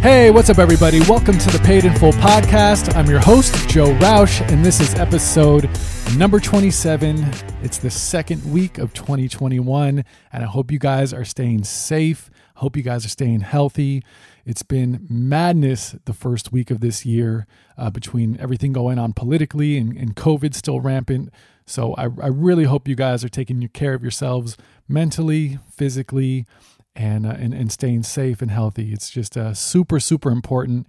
Hey, what's up, everybody? Welcome to the Paid in Full podcast. I'm your host, Joe Roush, and this is episode number 27. It's the second week of 2021, and I hope you guys are staying safe. Hope you guys are staying healthy. It's been madness the first week of this year uh, between everything going on politically and, and COVID still rampant. So I, I really hope you guys are taking care of yourselves mentally, physically, and, uh, and, and staying safe and healthy. It's just uh, super, super important.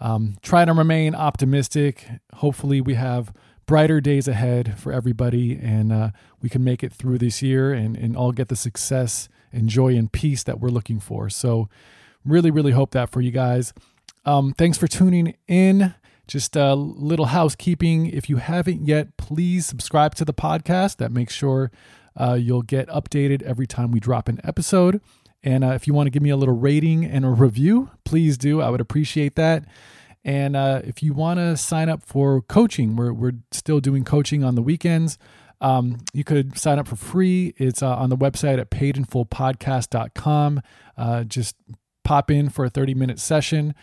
Um, try to remain optimistic. Hopefully, we have brighter days ahead for everybody and uh, we can make it through this year and, and all get the success and joy and peace that we're looking for. So, really, really hope that for you guys. Um, thanks for tuning in. Just a little housekeeping. If you haven't yet, please subscribe to the podcast. That makes sure uh, you'll get updated every time we drop an episode. And uh, if you want to give me a little rating and a review, please do. I would appreciate that. And uh, if you want to sign up for coaching, we're, we're still doing coaching on the weekends. Um, you could sign up for free. It's uh, on the website at paidinfullpodcast.com. Uh, just pop in for a 30 minute session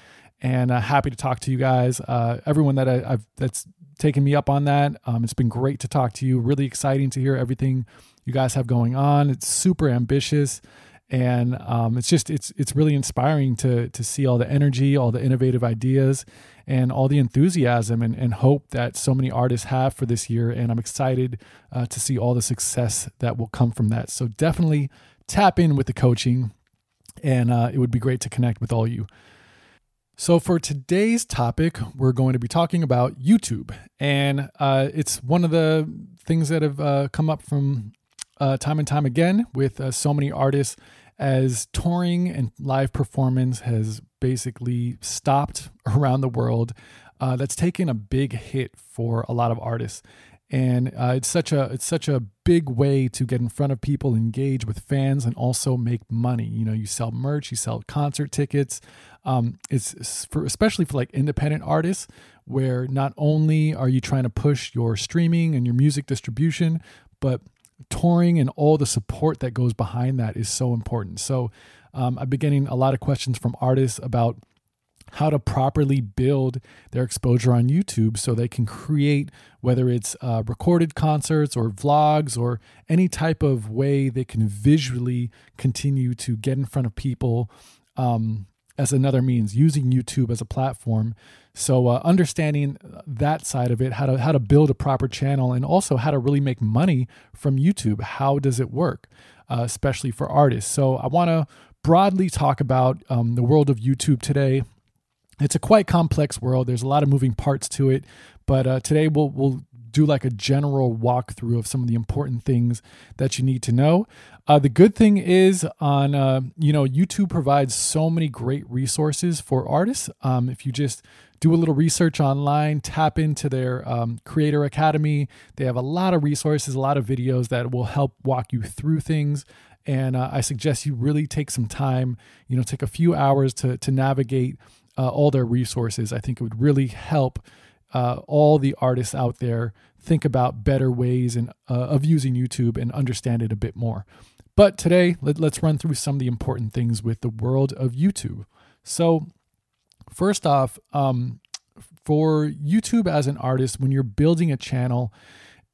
and uh, happy to talk to you guys. Uh, everyone that I, have that's taken me up on that. Um, it's been great to talk to you. Really exciting to hear everything you guys have going on. It's super ambitious and um, it's just it's it's really inspiring to to see all the energy all the innovative ideas and all the enthusiasm and, and hope that so many artists have for this year. And i'm excited uh, to see all the success that will come from that. So definitely tap in with the coaching and uh, it would be great to connect with all you. So, for today's topic, we're going to be talking about YouTube. And uh, it's one of the things that have uh, come up from uh, time and time again with uh, so many artists as touring and live performance has basically stopped around the world. Uh, that's taken a big hit for a lot of artists, and uh, it's such a it's such a big way to get in front of people, engage with fans, and also make money. You know, you sell merch, you sell concert tickets. Um, it's for especially for like independent artists where not only are you trying to push your streaming and your music distribution, but touring and all the support that goes behind that is so important. So um, I've been getting a lot of questions from artists about how to properly build their exposure on YouTube so they can create, whether it's uh, recorded concerts or vlogs or any type of way they can visually continue to get in front of people um, as another means, using YouTube as a platform. So uh, understanding that side of it, how to how to build a proper channel, and also how to really make money from YouTube. How does it work, uh, especially for artists? So I want to broadly talk about um, the world of YouTube today. It's a quite complex world. There's a lot of moving parts to it, but uh, today we'll we'll do like a general walkthrough of some of the important things that you need to know. Uh, the good thing is on uh, you know YouTube provides so many great resources for artists. Um, if you just do a little research online, tap into their um, Creator Academy. They have a lot of resources, a lot of videos that will help walk you through things. And uh, I suggest you really take some time, you know, take a few hours to to navigate uh, all their resources. I think it would really help uh, all the artists out there think about better ways and uh, of using YouTube and understand it a bit more. But today, let, us run through some of the important things with the world of YouTube. So, first off, um, for YouTube as an artist, when you're building a channel,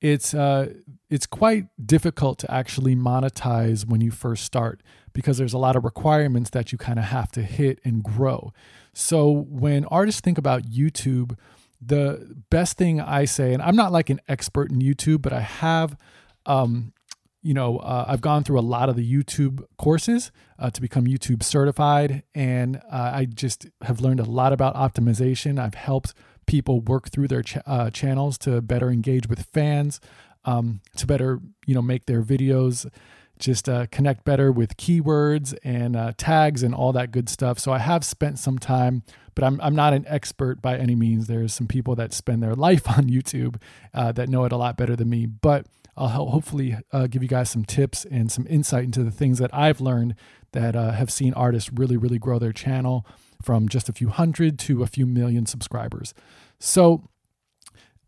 it's uh, it's quite difficult to actually monetize when you first start because there's a lot of requirements that you kind of have to hit and grow. So when artists think about YouTube, the best thing I say, and I'm not like an expert in YouTube, but I have um, you know, uh, I've gone through a lot of the YouTube courses uh, to become YouTube certified, and uh, I just have learned a lot about optimization. I've helped people work through their ch- uh, channels to better engage with fans, um, to better, you know, make their videos just uh, connect better with keywords and uh, tags and all that good stuff. So I have spent some time, but I'm I'm not an expert by any means. There's some people that spend their life on YouTube that know it a lot better than me, but I'll hopefully uh, give you guys some tips and some insight into the things that I've learned that uh, have seen artists really, really grow their channel from just a few hundred to a few million subscribers. So,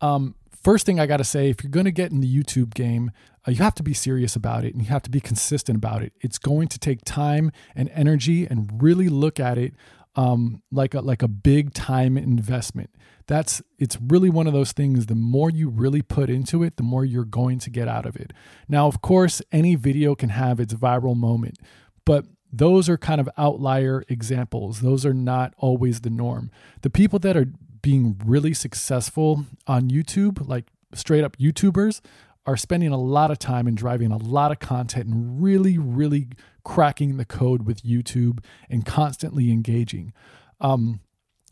um, first thing I got to say if you're going to get in the YouTube game, uh, you have to be serious about it and you have to be consistent about it. It's going to take time and energy and really look at it um, like a like a big time investment. That's it's really one of those things. The more you really put into it, the more you're going to get out of it. Now, of course, any video can have its viral moment, but those are kind of outlier examples. Those are not always the norm. The people that are being really successful on YouTube, like straight up YouTubers, are spending a lot of time and driving a lot of content and really, really cracking the code with YouTube and constantly engaging. Um,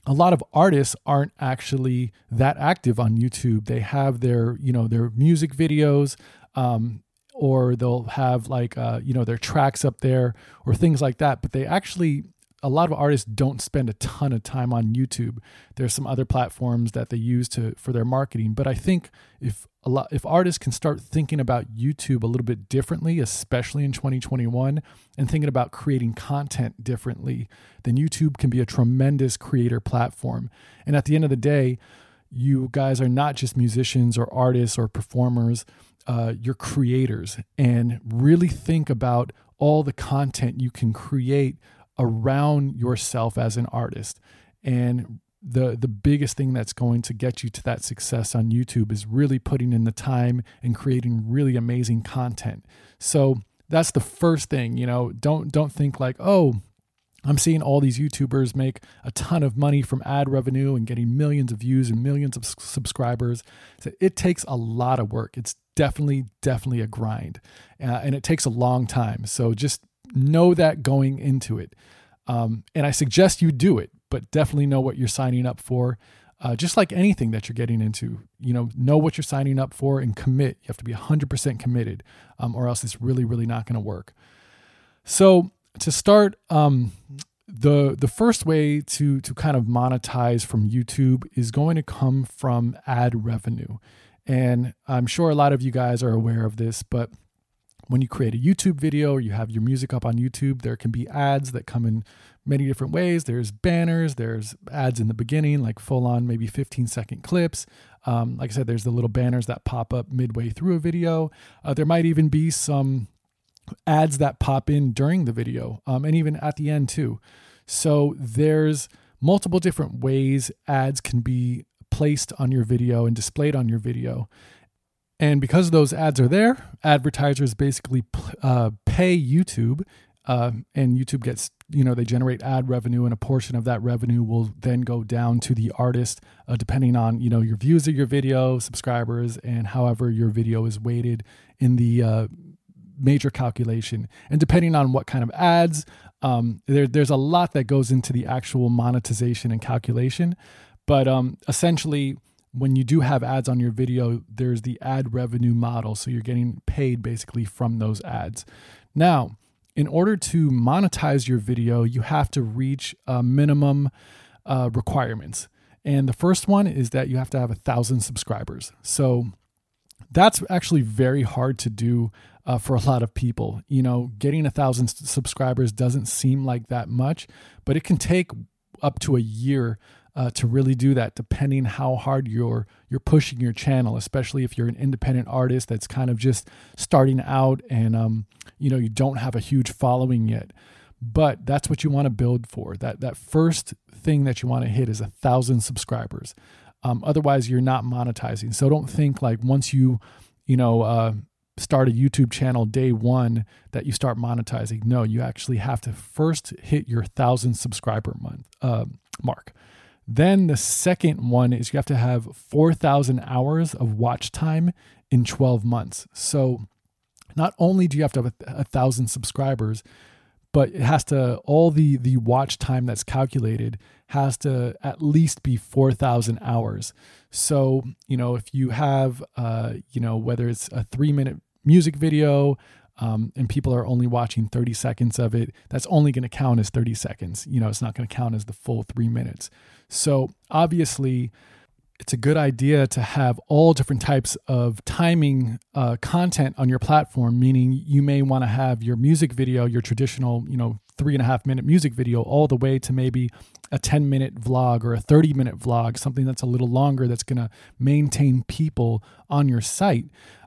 a lot of artists aren't actually that active on YouTube. They have their, you know, their music videos, um, or they'll have like, uh, you know, their tracks up there or things like that. But they actually a lot of artists don't spend a ton of time on YouTube. There's some other platforms that they use to for their marketing, but I think if a lot if artists can start thinking about YouTube a little bit differently, especially in 2021, and thinking about creating content differently, then YouTube can be a tremendous creator platform. And at the end of the day, you guys are not just musicians or artists or performers. Uh, you're creators and really think about all the content you can create around yourself as an artist. And the the biggest thing that's going to get you to that success on YouTube is really putting in the time and creating really amazing content. So that's the first thing, you know, don't don't think like, "Oh, I'm seeing all these YouTubers make a ton of money from ad revenue and getting millions of views and millions of subscribers. So it takes a lot of work. It's definitely, definitely a grind. Uh, and it takes a long time. So just know that going into it. Um, and I suggest you do it, but definitely know what you're signing up for. Uh, just like anything that you're getting into, you know, know what you're signing up for and commit. You have to be 100% committed, um, or else it's really, really not going to work. So to start, um, the the first way to to kind of monetize from YouTube is going to come from ad revenue, and I'm sure a lot of you guys are aware of this, but when you create a YouTube video or you have your music up on YouTube, there can be ads that come in many different ways. There's banners, there's ads in the beginning, like full on maybe 15 second clips. Um, like I said, there's the little banners that pop up midway through a video. Uh, there might even be some ads that pop in during the video um, and even at the end too. So there's multiple different ways ads can be placed on your video and displayed on your video. And because those ads are there, advertisers basically uh, pay YouTube, uh, and YouTube gets, you know, they generate ad revenue, and a portion of that revenue will then go down to the artist, uh, depending on, you know, your views of your video, subscribers, and however your video is weighted in the uh, major calculation. And depending on what kind of ads, um, there, there's a lot that goes into the actual monetization and calculation. But um, essentially, when you do have ads on your video, there's the ad revenue model. So you're getting paid basically from those ads. Now, in order to monetize your video, you have to reach a minimum uh, requirements. And the first one is that you have to have a thousand subscribers. So that's actually very hard to do uh, for a lot of people. You know, getting a thousand subscribers doesn't seem like that much, but it can take up to a year uh, to really do that, depending how hard you're you're pushing your channel, especially if you're an independent artist that's kind of just starting out and um, you know you don't have a huge following yet. But that's what you want to build for. That that first thing that you want to hit is a thousand subscribers. Um, otherwise, you're not monetizing. So don't think like once you you know uh, start a YouTube channel day one that you start monetizing. No, you actually have to first hit your thousand subscriber month uh, mark. Then the second one is you have to have 4,000 hours of watch time in 12 months. So not only do you have to have a, a thousand subscribers, but it has to all the the watch time that's calculated has to at least be 4000 hours so you know if you have uh you know whether it's a three minute music video um, and people are only watching 30 seconds of it, that's only going to count as 30 seconds. You know, it's not going to count as the full three minutes. So obviously, it's a good idea to have all different types of timing uh, content on your platform, meaning you may want to have your music video, your traditional, you know, three and a half minute music video, all the way to maybe a 10 minute vlog or a 30 minute vlog, something that's a little longer that's going to maintain people on your site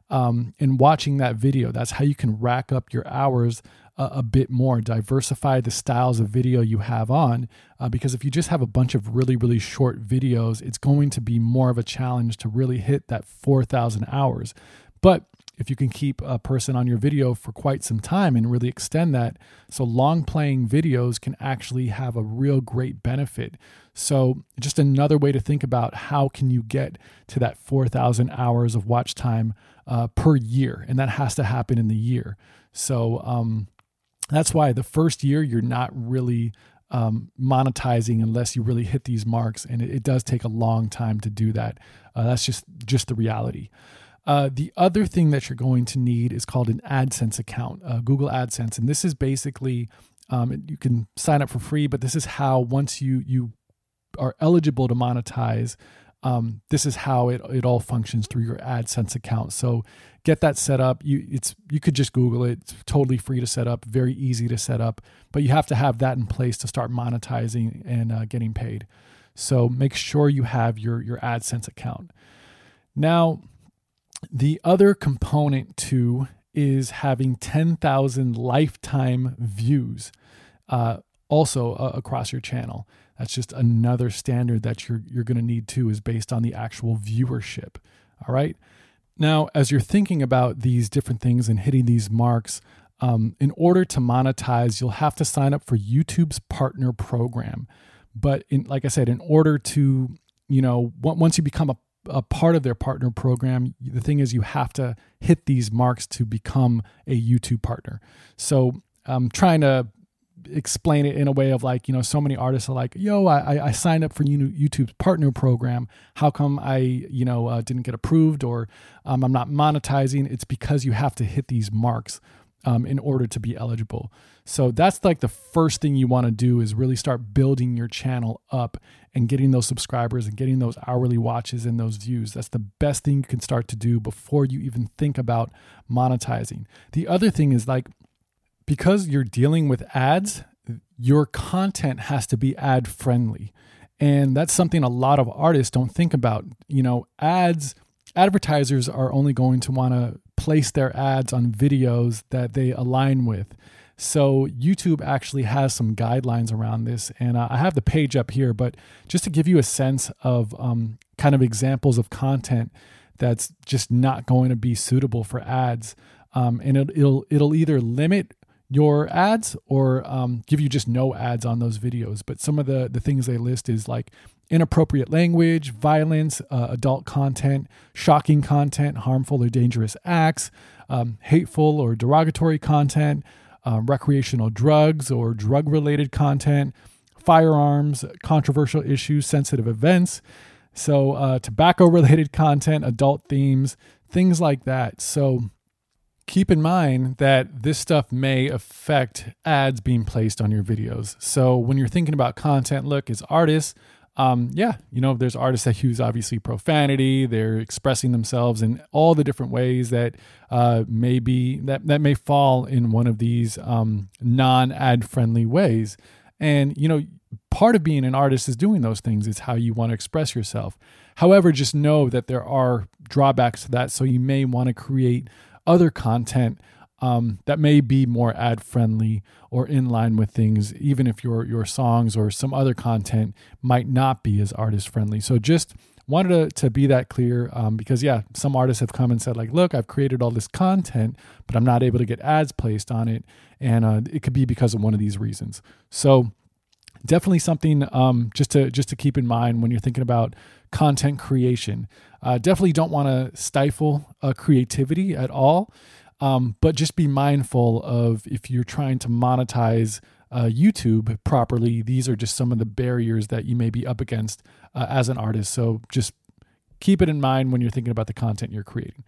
um, and watching that video. That's how you can rack up your hours a, a bit more, diversify the styles of video you have on. Uh, because if you just have a bunch of really, really short videos, it's going to be more of a challenge to really hit that 4,000 hours. But if you can keep a person on your video for quite some time and really extend that, so long playing videos can actually have a real great benefit. So just another way to think about how can you get to that 4,000 hours of watch time uh, per year, and that has to happen in the year. So um, that's why the first year you're not really um, monetizing unless you really hit these marks, and it, it, does take a long time to do that. Uh, that's just just the reality. Uh, the other thing that you're going to need is called an AdSense account, uh, Google AdSense, and this is basically um, you can sign up for free, but this is how once you you are eligible to monetize, um, this is how it, it all functions through your AdSense account. So get that set up. You it's you could just Google it. It's totally free to set up, very easy to set up, but you have to have that in place to start monetizing and uh, getting paid. So make sure you have your your AdSense account. Now the other component to is having 10,000 lifetime views uh, also uh, across your channel. That's just another standard that you're you're going to need to is based on the actual viewership. All right. Now, as you're thinking about these different things and hitting these marks, um, in order to monetize, you'll have to sign up for YouTube's partner program. But in, like I said, in order to, you know, once you become a a part of their partner program. The thing is, you have to hit these marks to become a YouTube partner. So I'm trying to explain it in a way of like, you know, so many artists are like, yo, I, I signed up for YouTube's partner program. How come I, you know, uh, didn't get approved or um, I'm not monetizing? It's because you have to hit these marks um, in order to be eligible. So that's like the first thing you want to do is really start building your channel up and getting those subscribers and getting those hourly watches and those views. That's the best thing you can start to do before you even think about monetizing. The other thing is like because you're dealing with ads, your content has to be ad friendly. And that's something a lot of artists don't think about. You know, ads advertisers are only going to want to place their ads on videos that they align with. So YouTube actually has some guidelines around this, and I have the page up here. But just to give you a sense of um, kind of examples of content that's just not going to be suitable for ads, um, and it, will it'll either limit your ads or um, give you just no ads on those videos. But some of the the things they list is like inappropriate language, violence, uh, adult content, shocking content, harmful or dangerous acts, um, hateful or derogatory content, uh, recreational drugs or drug related content, firearms, controversial issues, sensitive events. So, uh, tobacco related content, adult themes, things like that. So, keep in mind that this stuff may affect ads being placed on your videos. So, when you're thinking about content, look, as artists, um, yeah, you know, there's artists that use obviously profanity. They're expressing themselves in all the different ways that uh, may be that that may fall in one of these um, non-ad friendly ways. And you know, part of being an artist is doing those things. It's how you want to express yourself. However, just know that there are drawbacks to that. So you may want to create other content um, that may be more ad friendly or in line with things, even if your your songs or some other content might not be as artist friendly. So just wanted to, to be that clear um, because yeah, some artists have come and said like, look, I've created all this content, but I'm not able to get ads placed on it, and uh, it could be because of one of these reasons. So definitely something um, just to just to keep in mind when you're thinking about content creation. Uh, definitely don't want to stifle uh, creativity at all. Um, but just be mindful of if you're trying to monetize uh, YouTube properly, these are just some of the barriers that you may be up against uh, as an artist. So just keep it in mind when you're thinking about the content you're creating.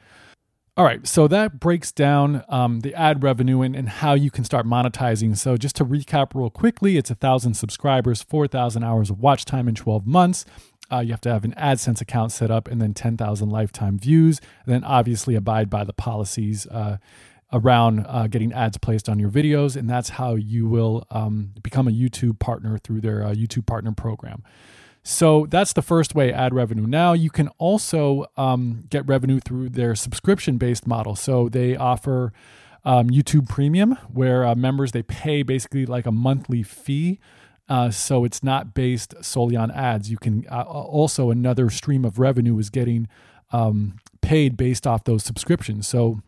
All right, so that breaks down um, the ad revenue and, and how you can start monetizing. So, just to recap real quickly, it's a thousand subscribers, 4,000 hours of watch time in 12 months. Uh, you have to have an AdSense account set up and then 10,000 lifetime views. Then obviously abide by the policies uh, around uh, getting ads placed on your videos. And that's how you will um, become a YouTube partner through their uh, YouTube partner program. So that's the first way ad revenue. Now you can also um, get revenue through their subscription based model. So they offer um, YouTube Premium, where uh, members they pay basically like a monthly fee. Uh, so it's not based solely on ads. You can uh, also another stream of revenue is getting um, paid based off those subscriptions. So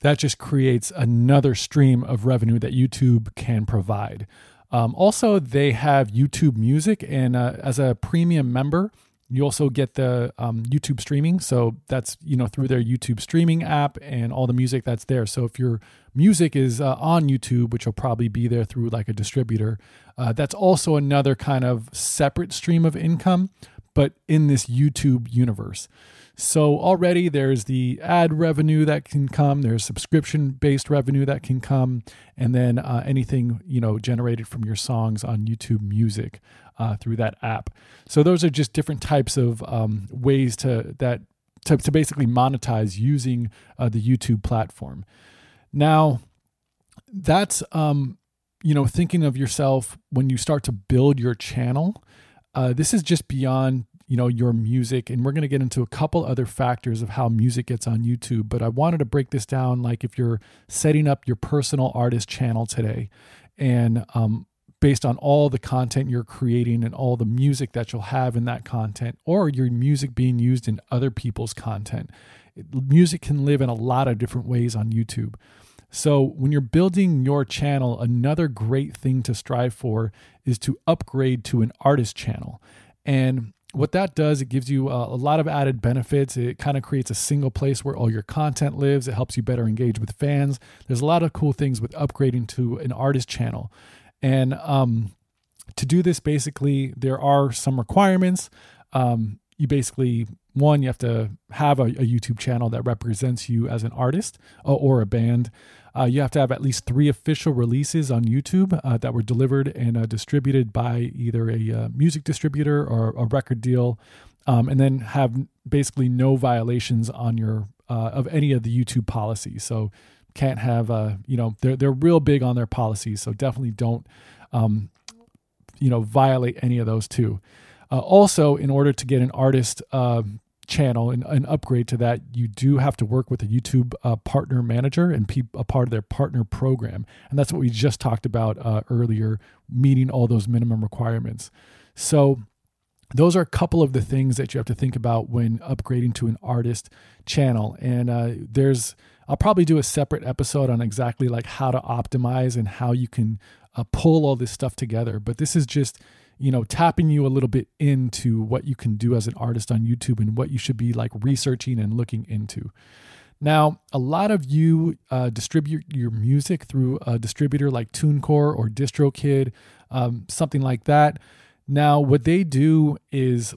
that just creates another stream of revenue that YouTube can provide. Um, also, they have YouTube Music, and uh, as a premium member, you also get the um, YouTube streaming. So that's you know through their YouTube streaming app and all the music that's there. So if your music is uh, on YouTube, which will probably be there through like a distributor, uh, that's also another kind of separate stream of income, but in this YouTube universe. So already there's the ad revenue that can come, there's subscription based revenue that can come, and then uh, anything you know generated from your songs on YouTube Music uh, through that app. So those are just different types of um, ways to that to, to basically monetize using uh, the YouTube platform. Now, that's um, you know thinking of yourself when you start to build your channel. Uh, this is just beyond you know your music and we're going to get into a couple other factors of how music gets on youtube but i wanted to break this down like if you're setting up your personal artist channel today and um, based on all the content you're creating and all the music that you'll have in that content, or your music being used in other people's content. Music can live in a lot of different ways on YouTube. So, when you're building your channel, another great thing to strive for is to upgrade to an artist channel. And what that does, it gives you a, a lot of added benefits. It kind of creates a single place where all your content lives. It helps you better engage with fans. There's a lot of cool things with upgrading to an artist channel. And um, to do this, basically, there are some requirements. Um, you basically, one, you have to have a, a, YouTube channel that represents you as an artist or, uh, or a band. Uh, you have to have at least three official releases on YouTube uh, that were delivered and uh, distributed by either a uh, music distributor or a record deal, um, and then have basically no violations on your uh, of any of the YouTube policies. So can't have uh you know they're they're real big on their policies so definitely don't um you know violate any of those too also in order to get an artist channel and an upgrade to that you do have to work with a youtube uh, partner manager and pe- a part of their partner program. And that's what we just talked about uh, earlier meeting all those minimum requirements. So those are a couple of the things that you have to think about when upgrading to an artist channel. And uh, there's I'll probably do a separate episode on exactly like how to optimize and how you can uh, pull all this stuff together. But this is just, you know, tapping you a little bit into what you can do as an artist on YouTube and what you should be like researching and looking into. Now, a lot of you uh, distribute your music through a distributor like TuneCore or DistroKid, um, something like that. Now, what they do is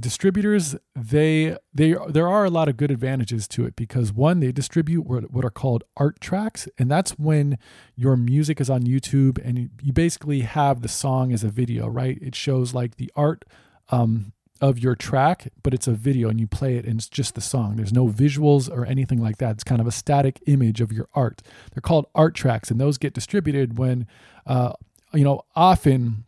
distributors they they there are a lot of good advantages to it because one they distribute what, are called art tracks and that's when your music is on youtube and you basically have the song as a video right? It shows like the art um, of your track but it's a video and you play it and it's just the song. There's no visuals or anything like that. It's kind of a static image of your art. They're called art tracks and those get distributed when uh, you know often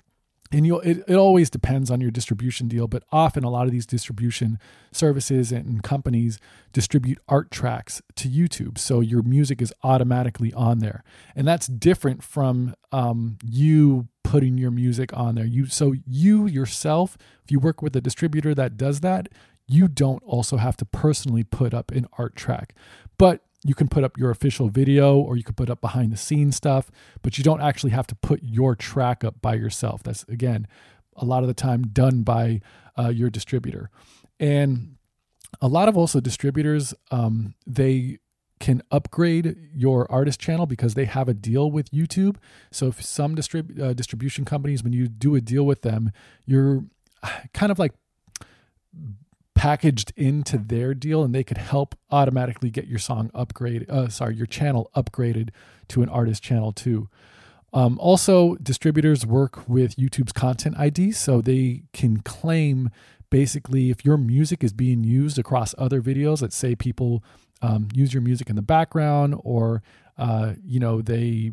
and you it, it always depends on your distribution deal but often a lot of these distribution services and companies distribute art tracks to youtube. So your music is automatically on there. And that's different from um, you putting your music on there. You so you yourself if you work with a distributor that does that you don't also have to personally put up an art track. But you can put up your official video or you could put up behind the scenes stuff, but you don't actually have to put your track up by yourself. That's again, a lot of the time done by uh, your distributor. And a lot of also distributors, um, they can upgrade your artist channel because they have a deal with YouTube. So if some distrib- uh, distribution companies, when you do a deal with them, you're kind of like packaged into their deal and they could help automatically get your song upgrade uh, sorry your channel upgraded to an artist channel too. Um, also distributors work with youtube's content id so they can claim basically if your music is being used across other videos let's say people um, use your music in the background or uh, you know they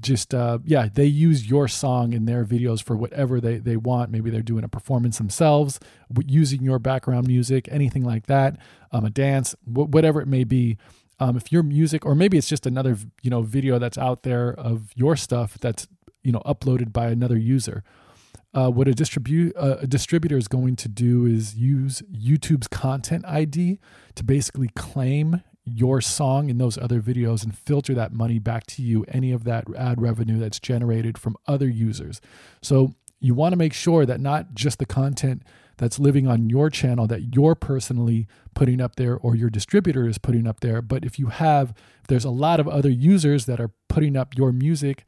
just uh, yeah they use your song in their videos for whatever they, they want maybe they're doing a performance themselves using your background music anything like that um, a dance wh- whatever it may be um, if your music, or maybe it's just another you know video that's out there of your stuff that's you know uploaded by another user. Uh, what a distribute uh, a distributor is going to do is use YouTube's content ID to basically claim your song in those other videos and filter that money back to you, any of that ad revenue that's generated from other users. So you want to make sure that not just the content that's living on your channel that you're personally putting up there or your distributor is putting up there. But if you have, if there's a lot of other users that are putting up your music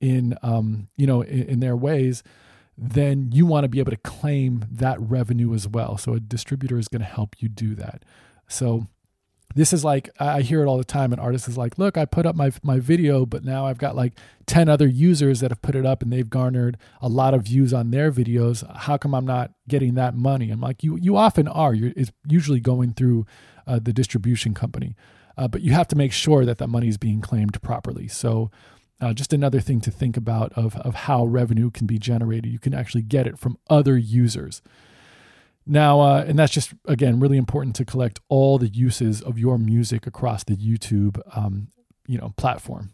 in, um, you know, in, in their ways, then you want to be able to claim that revenue as well. So a distributor is going to help you do that. So this is like I hear it all the time. An artist is like, "Look, I put up my my video, but now I've got like ten other users that have put it up, and they've garnered a lot of views on their videos. How come I'm not getting that money?" I'm like, "You you often are. You're, it's usually going through uh, the distribution company, uh, but you have to make sure that that money is being claimed properly." So. Uh, just another thing to think about of, of how revenue can be generated. You can actually get it from other users. Now, uh, and that's just again really important to collect all the uses of your music across the YouTube, um, you know, platform.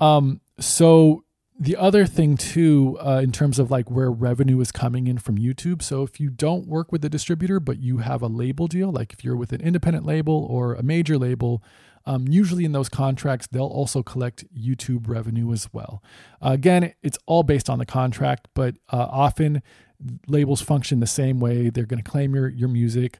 Um, so the other thing too, uh, in terms of like where revenue is coming in from YouTube. So if you don't work with a distributor, but you have a label deal, like if you're with an independent label or a major label, um, usually in those contracts, they'll also collect YouTube revenue as well. Uh, again, it's all based on the contract, but uh, often labels function the same way. They're going to claim your your music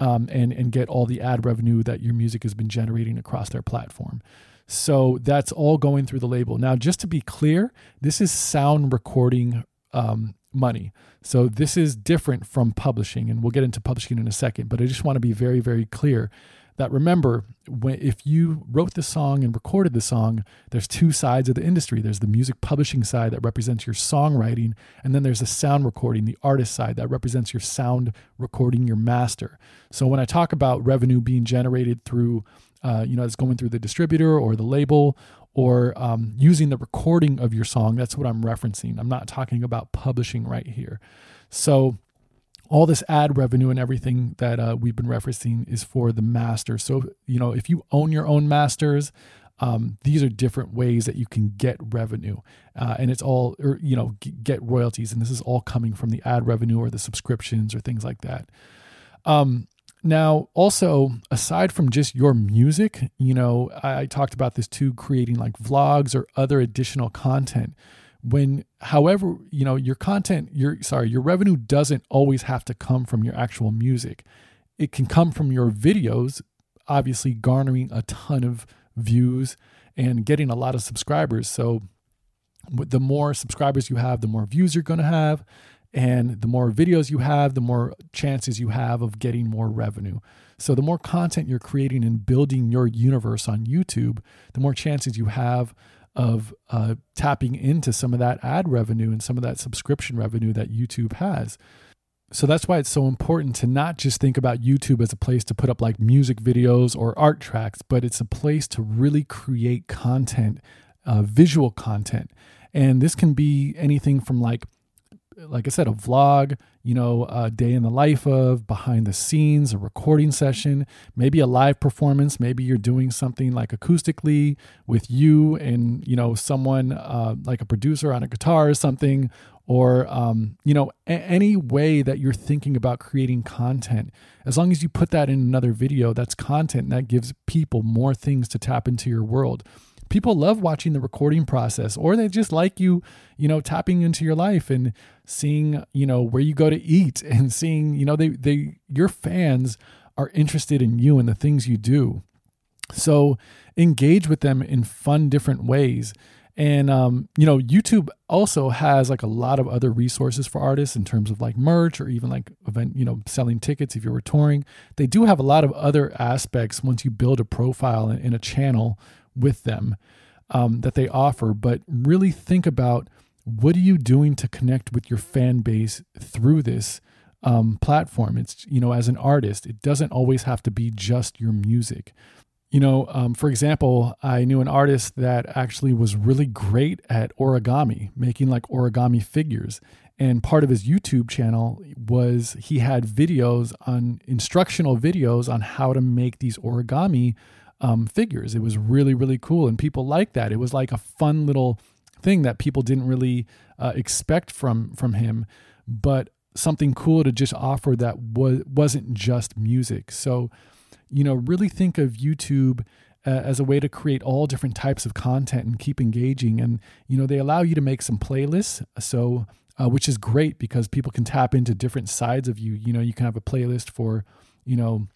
um, and and get all the ad revenue that your music has been generating across their platform. So that's all going through the label. Now, just to be clear, this is sound recording um, money. So this is different from publishing, and we'll get into publishing in a second. But I just want to be very, very clear that remember when, if you wrote the song and recorded the song there's two sides of the industry. There's the music publishing side that represents your songwriting and then there's the sound recording the artist side that represents your sound recording your master. So when i talk about revenue being generated through uh, you know it's going through the distributor or the label or um, using the recording of your song that's what i'm referencing. I'm not talking about publishing right here. So all this ad revenue and everything that uh, we've been referencing is for the master. So, you know, if you own your own masters, um, these are different ways that you can get revenue. Uh, and it's all, or, you know, g- get royalties. And this is all coming from the ad revenue or the subscriptions or things like that. Um, now, also, aside from just your music, you know, I, I talked about this too, creating like vlogs or other additional content when however you know your content your sorry your revenue doesn't always have to come from your actual music. It can come from your videos obviously garnering a ton of views and getting a lot of subscribers. So the more subscribers you have the more views you're going to have and the more videos you have the more chances you have of getting more revenue. So the more content you're creating and building your universe on youtube the more chances you have of uh, tapping into some of that ad revenue and some of that subscription revenue that YouTube has. So that's why it's so important to not just think about YouTube as a place to put up like music videos or art tracks, but it's a place to really create content, uh, visual content. And this can be anything from like like I said, a vlog, you know, a day in the life of, behind the scenes, a recording session, maybe a live performance. Maybe you're doing something like acoustically with you and, you know, someone uh, like a producer on a guitar or something, or, um, you know, a- any way that you're thinking about creating content. As long as you put that in another video, that's content that gives people more things to tap into your world people love watching the recording process or they just like you you know tapping into your life and seeing you know where you go to eat and seeing you know they they your fans are interested in you and the things you do. So engage with them in fun different ways. And um, you know youtube also has like a lot of other resources for artists in terms of like merch or even like event you know selling tickets if you were touring. They do have a lot of other aspects once you build a profile in a channel with them um, that they offer, but really think about what are you doing to connect with your fan base through this um, platform. It's you know as an artist, it doesn't always have to be just your music. You know, um, for example, I knew an artist that actually was really great at origami, making like origami figures. And part of his YouTube channel was he had videos on instructional videos on how to make these origami um, figures. It was really, really cool. And people liked that. It was like a fun little thing that people didn't really uh, expect from from him, but something cool to just offer that was wasn't just music. So, you know, really think of YouTube uh, as a way to create all different types of content and keep engaging. And you know, they allow you to make some playlists. So, uh, which is great because people can tap into different sides of you. You know, you can have a playlist for, you know,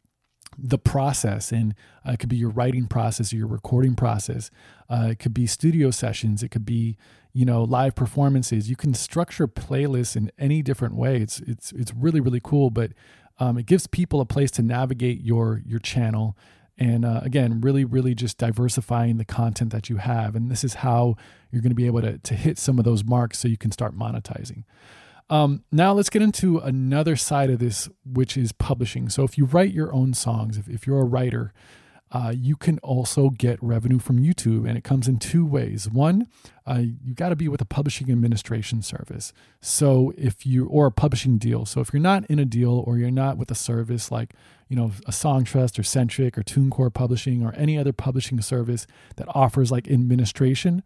the process and uh, it could be your writing process or your recording process. Uh, it could be studio sessions. It could be you know live performances. You can structure playlists in any different way. It's it's it's really really cool but um, it gives people a place to navigate your your channel. And uh, again really really just diversifying the content that you have. And this is how you're going to be able to, to hit some of those marks so you can start monetizing um, now let's get into another side of this which is publishing so if you write your own songs if, if you're a writer uh, you can also get revenue from YouTube, and it comes in two ways. One, uh, you got to be with a publishing administration service. So if you or a publishing deal. So if you're not in a deal or you're not with a service like you know a Songtrust or Sentric or TuneCore Publishing or any other publishing service that offers like administration,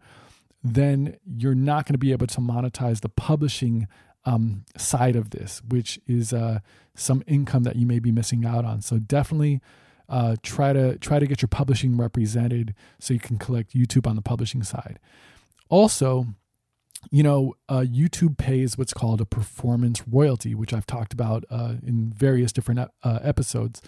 then you're not going to be able to monetize the publishing um, side of this, which is uh, some income that you may be missing out on. So definitely uh, try to try to get your publishing represented so you can collect YouTube on the publishing side. Also, you know, uh, YouTube pays what's called a performance royalty, which I've talked about uh, in various different uh, episodes.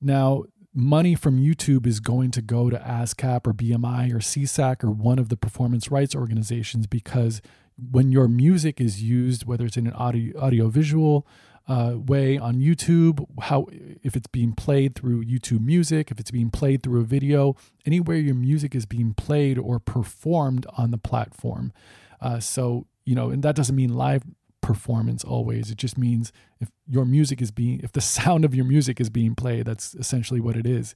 Now, money from YouTube is going to go to ASCAP or BMI or SESAC or one of the performance rights organizations because when your music is used, whether it's in an audio audio visual uh, way on YouTube, how if it's being played through YouTube Music, if it's being played through a video, anywhere your music is being played or performed on the platform. Uh, so you know, and that doesn't mean live performance always. It just means if your music is being, if the sound of your music is being played, that's essentially what it is.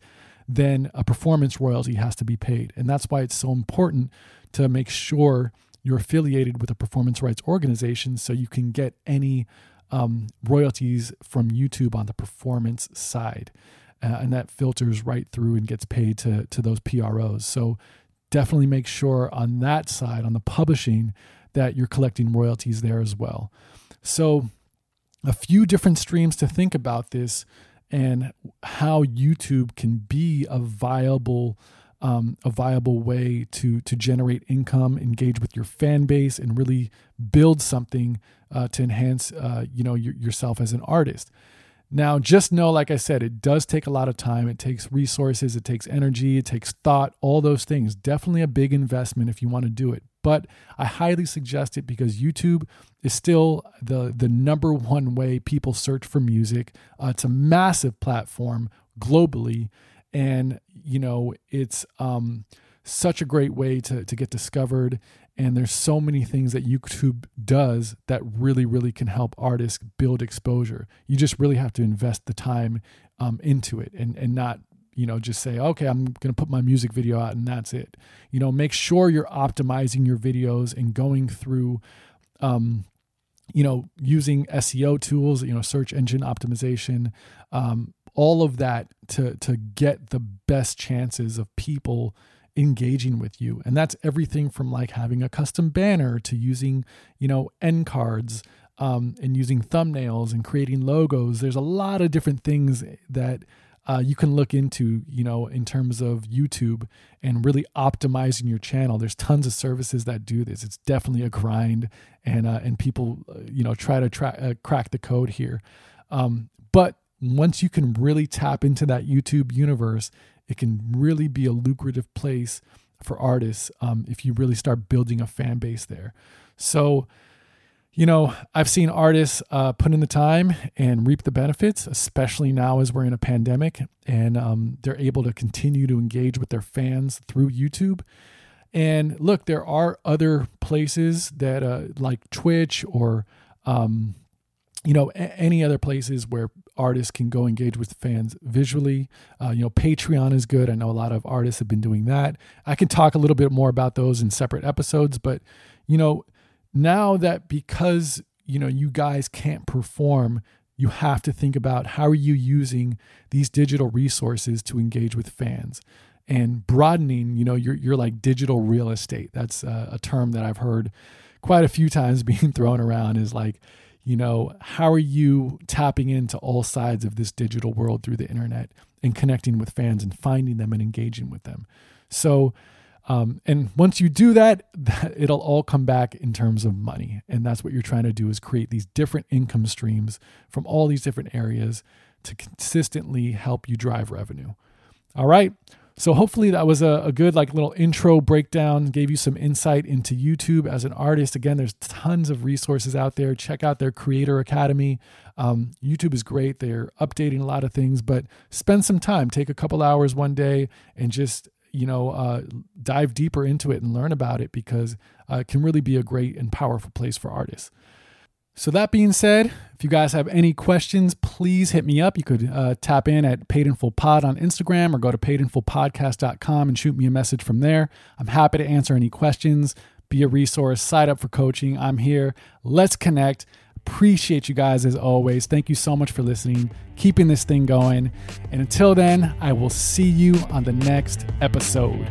Then a performance royalty has to be paid, and that's why it's so important to make sure you're affiliated with a performance rights organization so you can get any um, royalties from YouTube on the performance side. Uh, and that filters right through and gets paid to, to those PROs. So definitely make sure on that side, on the publishing, that you're collecting royalties there as well. So, a few different streams to think about this and how YouTube can be a viable um, a viable way to to generate income, engage with your fan base, and really build something uh, to enhance uh, you know your, yourself as an artist. Now, just know, like I said, it does take a lot of time. It takes resources, it takes energy, it takes thought, all those things. Definitely a big investment if you want to do it. But I highly suggest it because YouTube is still the the number one way people search for music. Uh, it's a massive platform globally and you know it's um, such a great way to to get discovered. And there's so many things that YouTube does that really really can help artists build exposure. You just really have to invest the time um, into it and and not you know just say okay i'm going to put my music video out and that's it. You know make sure you're optimizing your videos and going through um, you know using seo tools you know search engine optimization um, all of that to to get the best chances of people engaging with you. And that's everything from like having a custom banner to using you know end cards um, and using thumbnails and creating logos. There's a lot of different things that uh, you can look into you know in terms of youtube and really optimizing your channel. There's tons of services that do this. It's definitely a grind and uh, and people uh, you know try to tra- uh, crack the code here. Um, but once you can really tap into that YouTube universe, it can really be a lucrative place for artists um, if you really start building a fan base there. So, you know, I've seen artists uh, put in the time and reap the benefits, especially now as we're in a pandemic and um, they're able to continue to engage with their fans through YouTube. And look, there are other places that, uh, like Twitch or, um, you know, a- any other places where artists can go engage with fans visually. Uh, you know, Patreon is good. I know a lot of artists have been doing that. I can talk a little bit more about those in separate episodes, but you know, now that because you know you guys can't perform you have to think about how are you using these digital resources to engage with fans and broadening you know you're, you're like digital real estate that's a, a term that i've heard quite a few times being thrown around is like you know how are you tapping into all sides of this digital world through the internet and connecting with fans and finding them and engaging with them so um, and once you do that, it'll all come back in terms of money. And that's what you're trying to do is create these different income streams from all these different areas to consistently help you drive revenue. All right. So hopefully that was a, a, good like little intro breakdown, gave you some insight into YouTube as an artist. Again, there's tons of resources out there. Check out their Creator Academy. Um, YouTube is great. They're updating a lot of things, but spend some time, take a couple hours one day and just you know, uh, dive deeper into it and learn about it because uh, it can really be a great and powerful place for artists. So, that being said, if you guys have any questions, please hit me up. You could uh, tap in at Paid in Full Pod on Instagram or go to paidinfullpodcast.com and shoot me a message from there. I'm happy to answer any questions, be a resource, sign up for coaching. I'm here. Let's connect. Appreciate you guys as always. Thank you so much for listening, keeping this thing going. And until then, I will see you on the next episode.